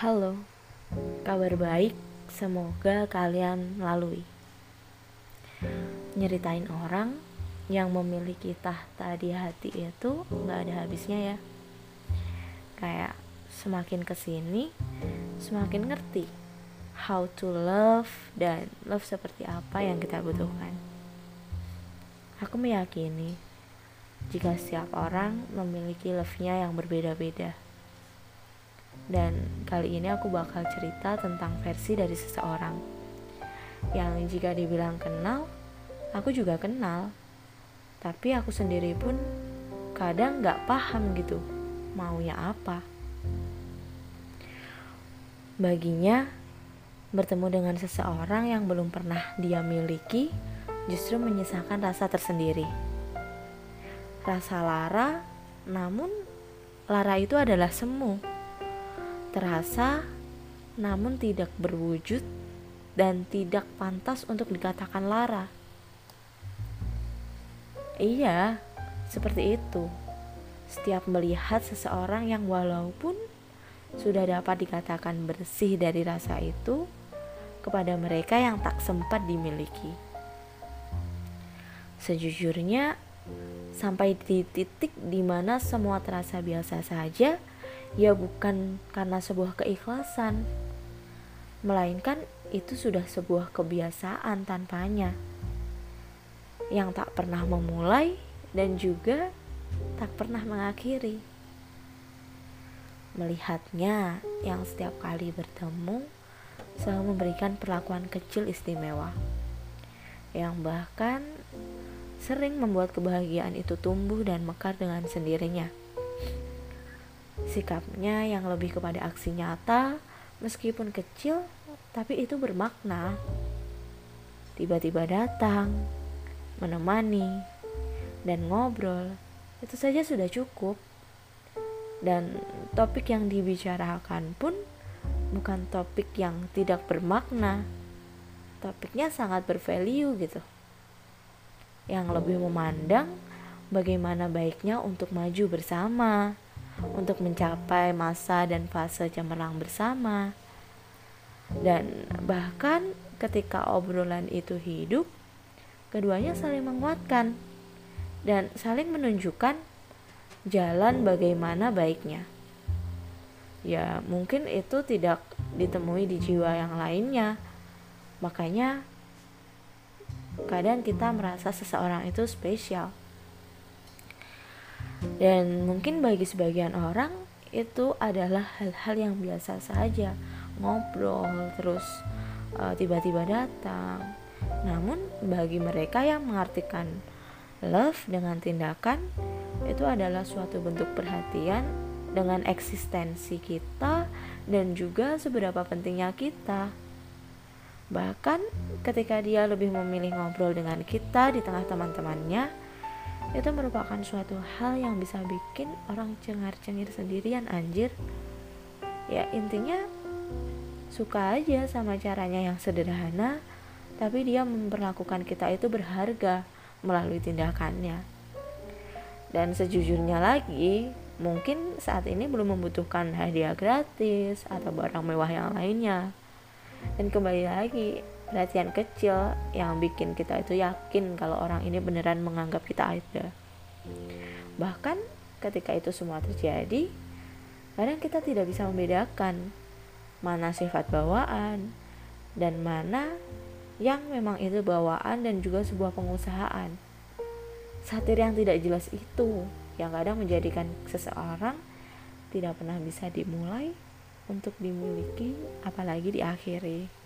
Halo, kabar baik. Semoga kalian lalui. Nyeritain orang yang memiliki tahta di hati itu nggak ada habisnya ya. Kayak semakin ke sini, semakin ngerti how to love dan love seperti apa yang kita butuhkan. Aku meyakini jika setiap orang memiliki love-nya yang berbeda-beda. Dan kali ini aku bakal cerita tentang versi dari seseorang yang jika dibilang kenal, aku juga kenal. Tapi aku sendiri pun kadang gak paham gitu maunya apa. Baginya, bertemu dengan seseorang yang belum pernah dia miliki justru menyisakan rasa tersendiri. Rasa lara, namun lara itu adalah semu terasa namun tidak berwujud dan tidak pantas untuk dikatakan lara. Iya, seperti itu. Setiap melihat seseorang yang walaupun sudah dapat dikatakan bersih dari rasa itu kepada mereka yang tak sempat dimiliki. Sejujurnya, sampai di titik di mana semua terasa biasa saja, ya bukan karena sebuah keikhlasan, melainkan itu sudah sebuah kebiasaan tanpanya yang tak pernah memulai dan juga tak pernah mengakhiri. Melihatnya yang setiap kali bertemu selalu memberikan perlakuan kecil istimewa yang bahkan sering membuat kebahagiaan itu tumbuh dan mekar dengan sendirinya sikapnya yang lebih kepada aksi nyata, meskipun kecil, tapi itu bermakna. Tiba-tiba datang, menemani, dan ngobrol, itu saja sudah cukup. Dan topik yang dibicarakan pun bukan topik yang tidak bermakna. Topiknya sangat bervalue gitu. Yang lebih memandang bagaimana baiknya untuk maju bersama untuk mencapai masa dan fase cemerlang bersama. Dan bahkan ketika obrolan itu hidup, keduanya saling menguatkan dan saling menunjukkan jalan bagaimana baiknya. Ya, mungkin itu tidak ditemui di jiwa yang lainnya. Makanya kadang kita merasa seseorang itu spesial dan mungkin bagi sebagian orang itu adalah hal-hal yang biasa saja. Ngobrol terus tiba tiba-tiba datang. Namun bagi mereka yang mengartikan love dengan tindakan itu adalah suatu bentuk perhatian dengan eksistensi kita dan juga seberapa pentingnya kita. Bahkan ketika dia lebih memilih ngobrol dengan kita di tengah teman-temannya itu merupakan suatu hal yang bisa bikin orang cengar-cengir sendirian anjir. Ya intinya suka aja sama caranya yang sederhana tapi dia memperlakukan kita itu berharga melalui tindakannya. Dan sejujurnya lagi mungkin saat ini belum membutuhkan hadiah gratis atau barang mewah yang lainnya. Dan kembali lagi perhatian kecil yang bikin kita itu yakin kalau orang ini beneran menganggap kita ada. Bahkan ketika itu semua terjadi, kadang kita tidak bisa membedakan mana sifat bawaan dan mana yang memang itu bawaan dan juga sebuah pengusahaan. Satir yang tidak jelas itu yang kadang menjadikan seseorang tidak pernah bisa dimulai untuk dimiliki apalagi diakhiri.